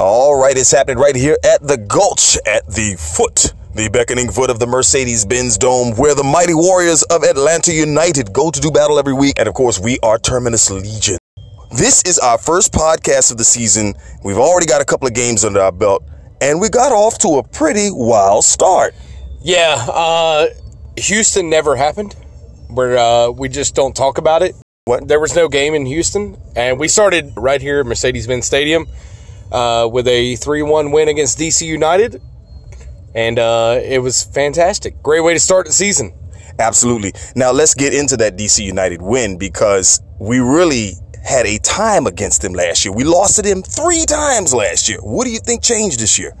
All right, it's happening right here at the Gulch, at the foot, the beckoning foot of the Mercedes Benz Dome, where the mighty warriors of Atlanta United go to do battle every week. And of course, we are Terminus Legion. This is our first podcast of the season. We've already got a couple of games under our belt, and we got off to a pretty wild start. Yeah, uh, Houston never happened. Where uh, we just don't talk about it. What? There was no game in Houston, and we started right here at Mercedes-Benz Stadium uh, with a three-one win against DC United, and uh, it was fantastic. Great way to start the season. Absolutely. Now let's get into that DC United win because we really had a time against them last year. We lost to them three times last year. What do you think changed this year?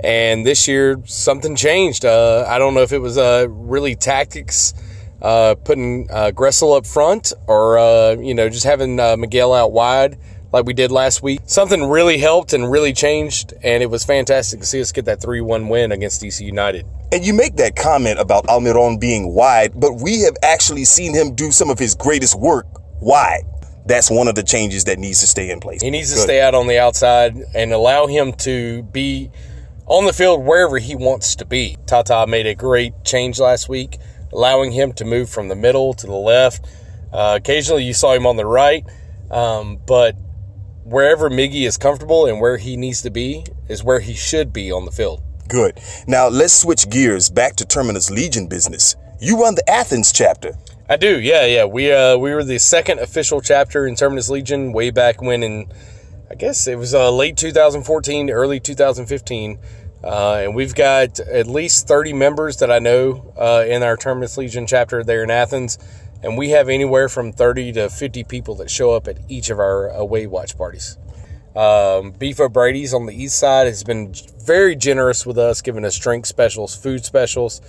And this year, something changed. Uh, I don't know if it was uh, really tactics, uh, putting uh, Gressel up front, or uh, you know, just having uh, Miguel out wide like we did last week. Something really helped and really changed, and it was fantastic to see us get that three-one win against DC United. And you make that comment about Almiron being wide, but we have actually seen him do some of his greatest work wide. That's one of the changes that needs to stay in place. He needs to Good. stay out on the outside and allow him to be on the field wherever he wants to be. Tata made a great change last week, allowing him to move from the middle to the left. Uh, occasionally, you saw him on the right, um, but wherever Miggy is comfortable and where he needs to be is where he should be on the field. Good. Now let's switch gears back to Terminus Legion business. You run the Athens chapter. I do, yeah, yeah. We uh, we were the second official chapter in Terminus Legion way back when in, I guess it was uh, late 2014, early 2015, uh, and we've got at least 30 members that I know uh, in our Terminus Legion chapter there in Athens, and we have anywhere from 30 to 50 people that show up at each of our away watch parties. Um, Beef O'Brady's on the east side has been very generous with us, giving us drink specials, food specials.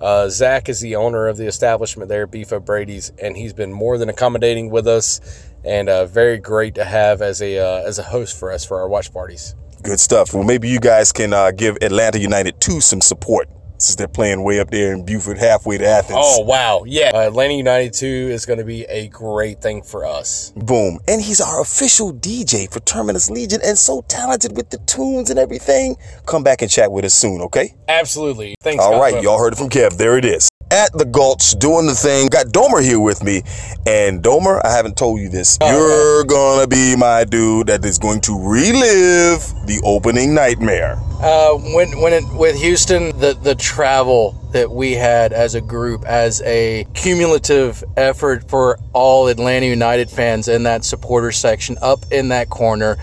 Uh, Zach is the owner of the establishment there, Beef O'Brady's, and he's been more than accommodating with us, and uh, very great to have as a uh, as a host for us for our watch parties. Good stuff. Well, maybe you guys can uh, give Atlanta United 2 some support since they're playing way up there in Buford, halfway to Athens. Oh wow, yeah, Atlanta United two is going to be a great thing for us. Boom. And he's our official DJ for Terminus Legion and so talented with the tunes and everything. Come back and chat with us soon, okay? Absolutely. Thanks. All right, y'all heard it from Kev. There it is. At the Gulch, doing the thing. Got Domer here with me. And Domer, I haven't told you this. You're gonna be my dude that is going to relive the opening nightmare. Uh, when when it, with Houston, the the travel that we had as a group, as a cumulative effort for all Atlanta United fans in that supporter section, up in that corner,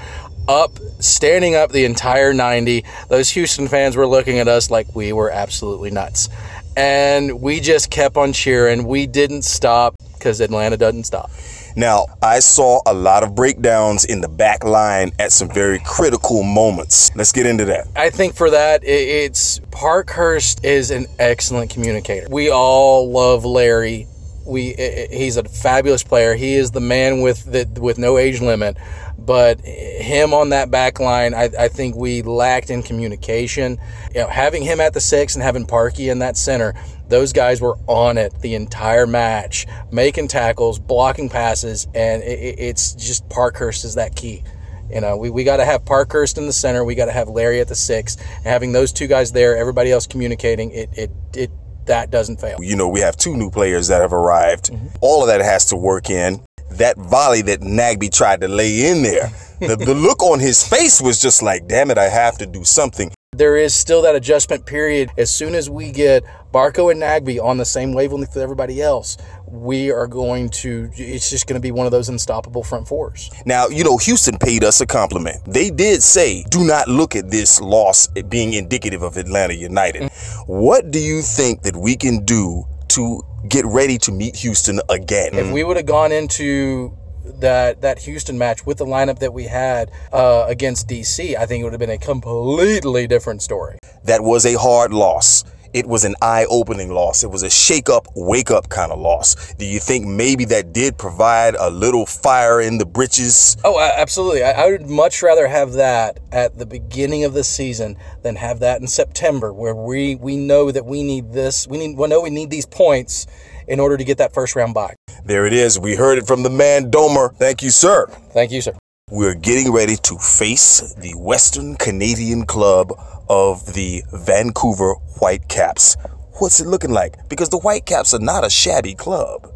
up standing up the entire 90. Those Houston fans were looking at us like we were absolutely nuts, and we just kept on cheering. We didn't stop because Atlanta doesn't stop. Now, I saw a lot of breakdowns in the back line at some very critical moments. Let's get into that. I think for that, it's Parkhurst is an excellent communicator. We all love Larry. We he's a fabulous player. He is the man with the with no age limit. But him on that back line, I, I think we lacked in communication. You know, having him at the six and having Parky in that center, those guys were on it the entire match, making tackles, blocking passes, and it, it- it's just Parkhurst is that key. You know, we, we got to have Parkhurst in the center. We got to have Larry at the six. And having those two guys there, everybody else communicating, it, it, it that doesn't fail. You know, we have two new players that have arrived. Mm-hmm. All of that has to work in. That volley that Nagbe tried to lay in there, the, the look on his face was just like, damn it, I have to do something. There is still that adjustment period. As soon as we get Barco and Nagbe on the same wavelength with everybody else, we are going to, it's just going to be one of those unstoppable front fours. Now, you know, Houston paid us a compliment. They did say, do not look at this loss being indicative of Atlanta United. Mm. What do you think that we can do to get ready to meet Houston again? If we would have gone into that that Houston match with the lineup that we had uh, against DC, I think it would have been a completely different story. that was a hard loss. It was an eye opening loss. It was a shake up, wake up kind of loss. Do you think maybe that did provide a little fire in the britches? Oh, absolutely. I, I would much rather have that at the beginning of the season than have that in September, where we we know that we need this. We need we know we need these points in order to get that first round bye. There it is. We heard it from the man Domer. Thank you, sir. Thank you, sir. we're getting ready to face the Western Canadian club of the Vancouver Whitecaps. What's it looking like? Because the Whitecaps are not a shabby club.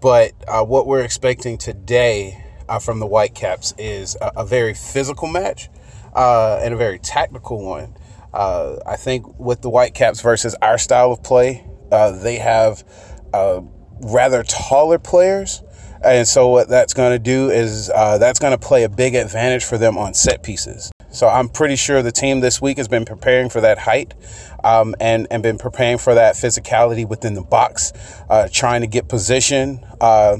But uh, what we're expecting today uh, from the Whitecaps is a, a very physical match uh, and a very tactical one. Uh, I think with the Whitecaps versus our style of play, uh, they have uh, rather taller players. And so what that's going to do is that's going to play a big advantage for them on set pieces. So I'm pretty sure the team this week has been preparing for that height um, and, and been preparing for that physicality within the box, uh, trying to get position, uh,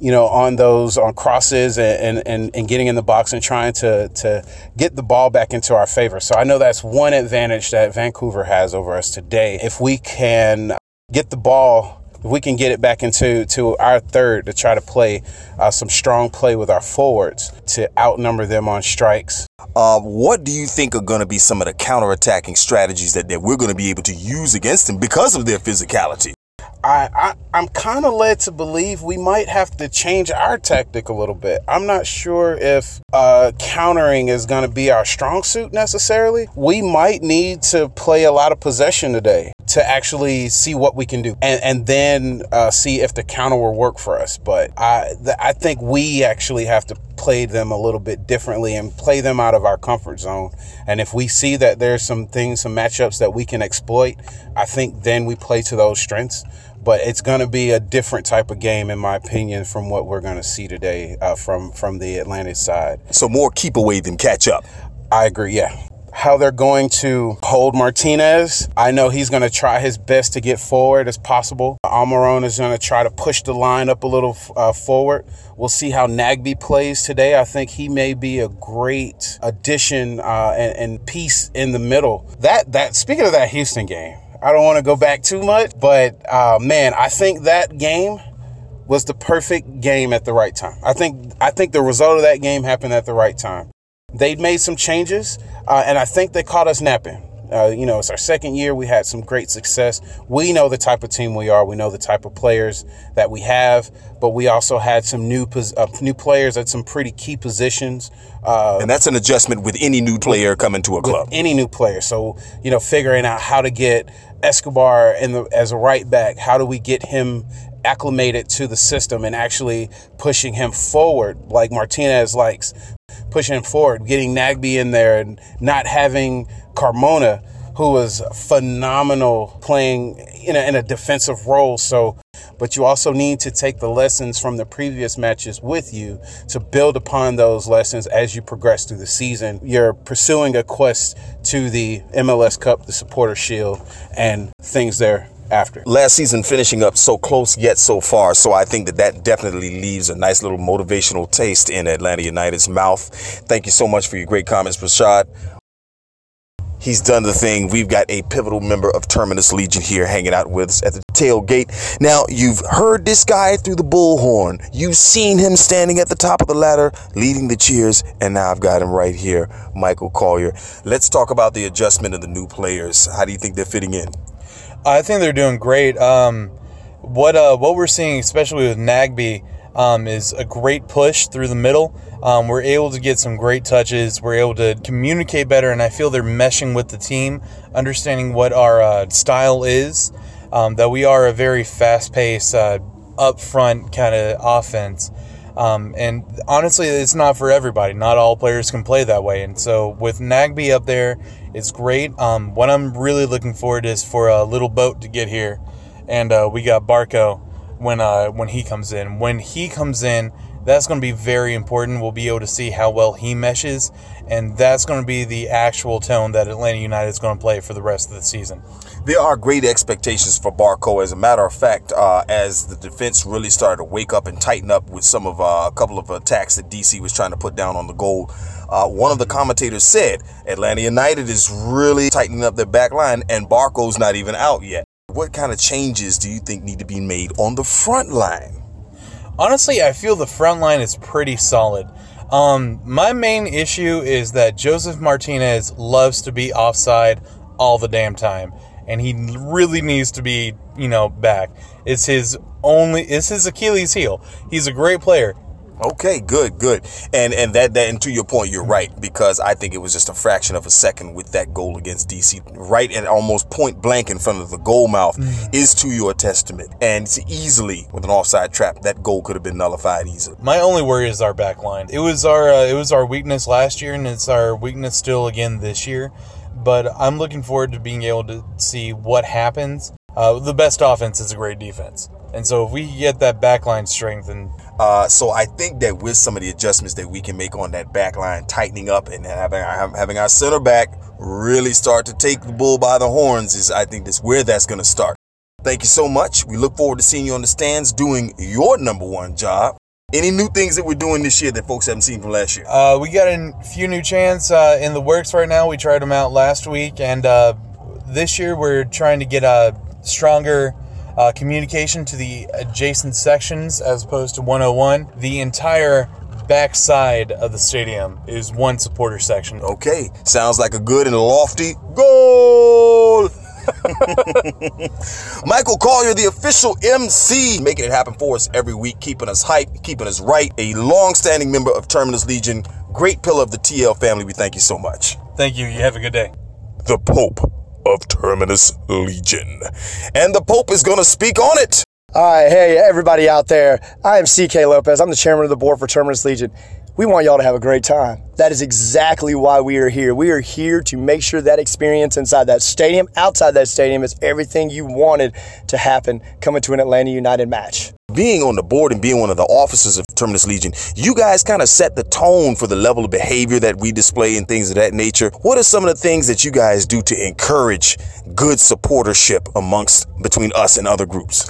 you know, on those, on crosses and, and, and getting in the box and trying to, to get the ball back into our favor. So I know that's one advantage that Vancouver has over us today. If we can get the ball we can get it back into to our third to try to play uh, some strong play with our forwards to outnumber them on strikes. Uh, what do you think are going to be some of the counterattacking strategies that, that we're going to be able to use against them because of their physicality? I, I am kind of led to believe we might have to change our tactic a little bit. I'm not sure if uh, countering is going to be our strong suit necessarily. We might need to play a lot of possession today to actually see what we can do and, and then uh, see if the counter will work for us. But I th- I think we actually have to play them a little bit differently and play them out of our comfort zone. And if we see that there's some things, some matchups that we can exploit, I think then we play to those strengths but it's going to be a different type of game, in my opinion, from what we're going to see today uh, from from the Atlantic side. So more keep away than catch up. I agree. Yeah. How they're going to hold Martinez. I know he's going to try his best to get forward as possible. Almiron is going to try to push the line up a little uh, forward. We'll see how Nagbe plays today. I think he may be a great addition uh, and, and piece in the middle. That that speaking of that Houston game, I don't want to go back too much, but uh, man, I think that game was the perfect game at the right time. I think I think the result of that game happened at the right time. They'd made some changes, uh, and I think they caught us napping. Uh, you know, it's our second year. We had some great success. We know the type of team we are. We know the type of players that we have, but we also had some new uh, new players at some pretty key positions. Uh, and that's an adjustment with any new player coming to a club. Any new player. So you know, figuring out how to get Escobar in the, as a right back, how do we get him acclimated to the system and actually pushing him forward like Martinez likes, pushing forward, getting Nagbe in there and not having Carmona, who was phenomenal playing in a, in a defensive role. So, but you also need to take the lessons from the previous matches with you to build upon those lessons as you progress through the season. You're pursuing a quest to the MLS Cup, the Supporter Shield, and things there after. Last season finishing up so close yet so far, so I think that that definitely leaves a nice little motivational taste in Atlanta United's mouth. Thank you so much for your great comments, Rashad. He's done the thing. We've got a pivotal member of Terminus Legion here hanging out with us at the tailgate. Now, you've heard this guy through the bullhorn. You've seen him standing at the top of the ladder, leading the cheers, and now I've got him right here, Michael Collier. Let's talk about the adjustment of the new players. How do you think they're fitting in? I think they're doing great. Um, what uh, what we're seeing, especially with Nagbe, um, is a great push through the middle. Um, we're able to get some great touches. We're able to communicate better, and I feel they're meshing with the team, understanding what our uh, style is. Um, that we are a very fast-paced, uh, upfront kind of offense. Um, and honestly, it's not for everybody. Not all players can play that way. And so with Nagbe up there, it's great. Um, what I'm really looking forward is for a little boat to get here, and uh, we got Barco when uh, when he comes in. When he comes in, that's going to be very important. We'll be able to see how well he meshes, and that's going to be the actual tone that Atlanta United is going to play for the rest of the season. There are great expectations for Barco. As a matter of fact, uh, as the defense really started to wake up and tighten up with some of uh, a couple of attacks that DC was trying to put down on the goal, uh, one of the commentators said Atlanta United is really tightening up their back line, and Barco's not even out yet. What kind of changes do you think need to be made on the front line? Honestly, I feel the front line is pretty solid. Um, my main issue is that Josef Martinez loves to be offside all the damn time, and he really needs to be, you know, back. It's his only, it's his Achilles heel. He's a great player. Okay, good, good. And and that that and to your point, you're right because I think it was just a fraction of a second with that goal against DC, right at almost point blank in front of the goal mouth, Mm. is to your testament. And it's easily with an offside trap that goal could have been nullified easily. My only worry is our back line. It was our uh, it was our weakness last year, and it's our weakness still again this year. But I'm looking forward to being able to see what happens. Uh, the best offense is a great defense, and so if we get that back line strengthened, Uh, so I think that with some of the adjustments that we can make on that back line, tightening up and having our, having our center back really start to take the bull by the horns is I think that's where that's going to start. Thank you so much. We look forward to seeing you on the stands doing your number one job. Any new things that we're doing this year that folks haven't seen from last year? uh, we got a few new chants uh, in the works right now. We tried them out last week, and uh, this year we're trying to get a stronger uh, communication to the adjacent sections as opposed to 101. The entire backside of the stadium is one supporter section. Okay, sounds like a good and lofty goal. Michael Collier, the official MC, making it happen for us every week, keeping us hype, keeping us right. A long-standing member of Terminus Legion, great pillar of the TL family. We thank you so much. Thank you. You have a good day. The Pope of Terminus Legion, and the Pope is going to speak on it. All right, hey, everybody out there. I am CK Lopez. I'm the chairman of the board for Terminus Legion. We want y'all to have a great time. That is exactly why we are here. We are here to make sure that experience inside that stadium, outside that stadium, is everything you wanted to happen coming to an Atlanta United match. being on the board and being one of the officers of Terminus Legion, you guys kind of set the tone for the level of behavior that we display and things of that nature. What are some of the things that you guys do to encourage good supportership amongst between us and other groups?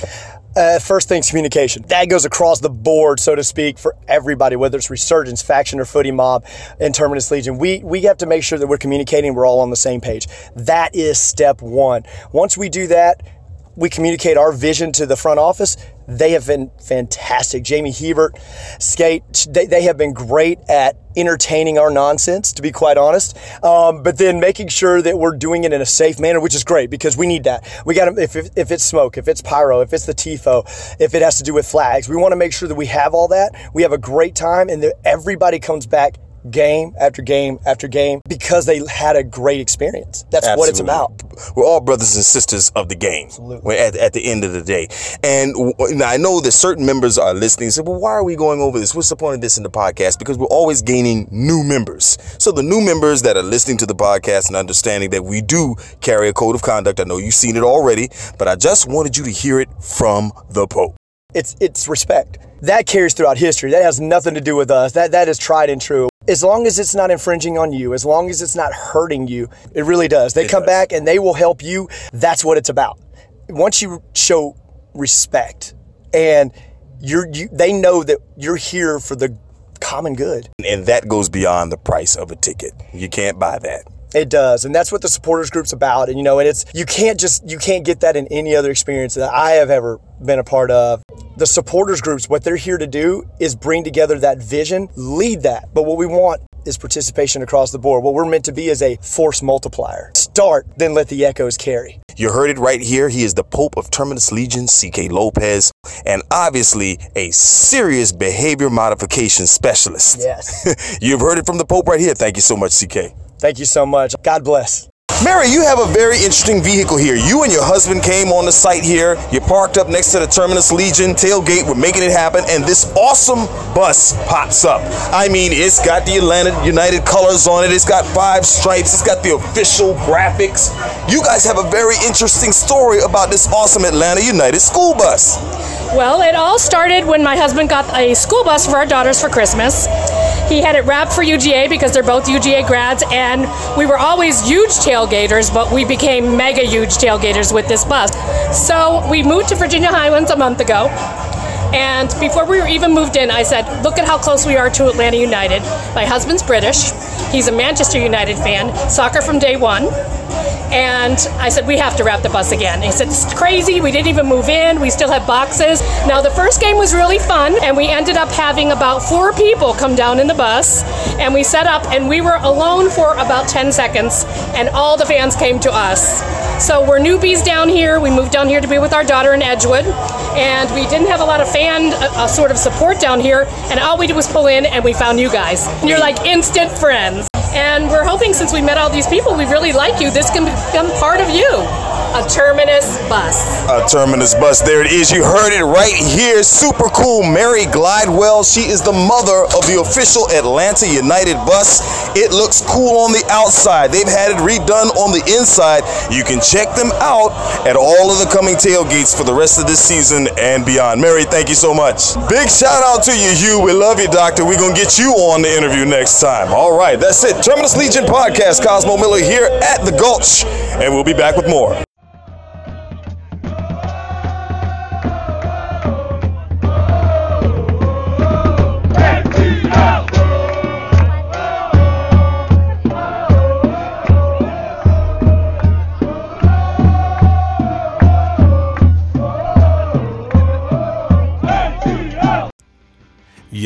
Uh, first thing's communication. That goes across the board, so to speak, for everybody, whether it's Resurgence, Faction, or Footy Mob and Terminus Legion. We, we have to make sure that we're communicating, we're all on the same page. That is step one. Once we do that, we communicate our vision to the front office. They have been fantastic. Jamie Hebert, Skate, they, they have been great at entertaining our nonsense, to be quite honest. Um, but then making sure that we're doing it in a safe manner, which is great because we need that. We got to, if, if, if it's smoke, if it's pyro, if it's the TIFO, if it has to do with flags, we want to make sure that we have all that. We have a great time and that everybody comes back game after game after game because they had a great experience. That's what it's about. We're all brothers and sisters of the game. We're at, at the end of the day. And now I know that certain members are listening and say, well, why are we going over this? What's the point of this in the podcast? Because we're always gaining new members. So the new members that are listening to the podcast and understanding that we do carry a code of conduct, I know you've seen it already, but I just wanted you to hear it from the Pope. It's it's respect. That carries throughout history. That has nothing to do with us. That that is tried and true. As long as it's not infringing on you, as long as it's not hurting you, it really does. They come does. back and they will help you. That's what it's about. Once you show respect and you're you, they know that you're here for the common good. And that goes beyond the price of a ticket. You can't buy that. It does, and that's what the supporters group's about. And you know, and it's you can't just you can't get that in any other experience that I have ever been a part of. The supporters groups, what they're here to do is bring together that vision, lead that. But what we want is participation across the board. What we're meant to be is a force multiplier. Start, then let the echoes carry. You heard it right here. He is the Pope of Terminus Legion, CK Lopez, and obviously a serious behavior modification specialist. Yes. You've heard it from the Pope right here. Thank you so much, CK. Thank you so much. God bless. Mary, you have a very interesting vehicle here. You and your husband came on the site here. You parked up next to the Terminus Legion tailgate. We're making it happen, and this awesome bus pops up. I mean, it's got the Atlanta United colors on it. It's got five stripes. It's got the official graphics. You guys have a very interesting story about this awesome Atlanta United school bus. Well, it all started when my husband got a school bus for our daughters for Christmas. He had it wrapped for UGA because they're both UGA grads, and we were always huge tailgaters, but we became mega huge tailgaters with this bus. So we moved to Virginia Highlands a month ago. And before we were even moved in, I said, Look at how close we are to Atlanta United. My husband's British. He's a Manchester United fan, soccer from day one. And I said, we have to wrap the bus again. And he said, it's crazy. We didn't even move in. We still have boxes. Now, the first game was really fun, and we ended up having about four people come down in the bus. And we set up, and we were alone for about 10 seconds, and all the fans came to us. So we're newbies down here. We moved down here to be with our daughter in Edgewood. and we didn't have a lot of fan uh, uh, sort of support down here. And all we did was pull in, and we found you guys. And you're like instant friends. And we're hoping since we met all these people, we really like you. This can become part of you. A terminus bus. A terminus bus. There it is. You heard it right here. Super cool. Mary Glidewell. She is the mother of the official Atlanta United bus. It looks cool on the outside. They've had it redone on the inside. You can check them out at all of the coming tailgates for the rest of this season and beyond. Mary, thank you so much. Big shout out to you, Hugh. We love you, Doctor. We're going to get you on the interview next time. All right, that's it. Terminus Legion Podcast. Kozmo Miller here at the Gulch, and we'll be back with more.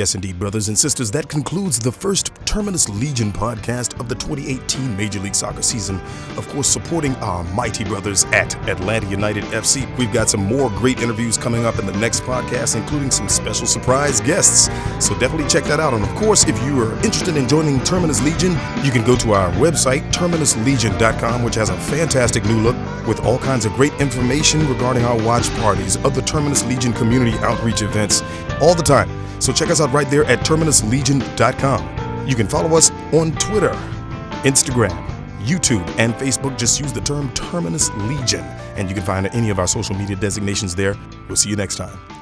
Yes, indeed, brothers and sisters, that concludes the first Terminus Legion podcast of the 2018 Major League Soccer season. Of course, supporting our mighty brothers at Atlanta United FC. We've got some more great interviews coming up in the next podcast, including some special surprise guests. So definitely check that out. And of course, if you are interested in joining Terminus Legion, you can go to our website, terminuslegion.com, which has a fantastic new look with all kinds of great information regarding our watch parties, other Terminus Legion community outreach events, all the time. So check us out right there at terminuslegion.com. You can follow us on Twitter, Instagram, YouTube, and Facebook. Just use the term Terminus Legion, and you can find any of our social media designations there. We'll see you next time.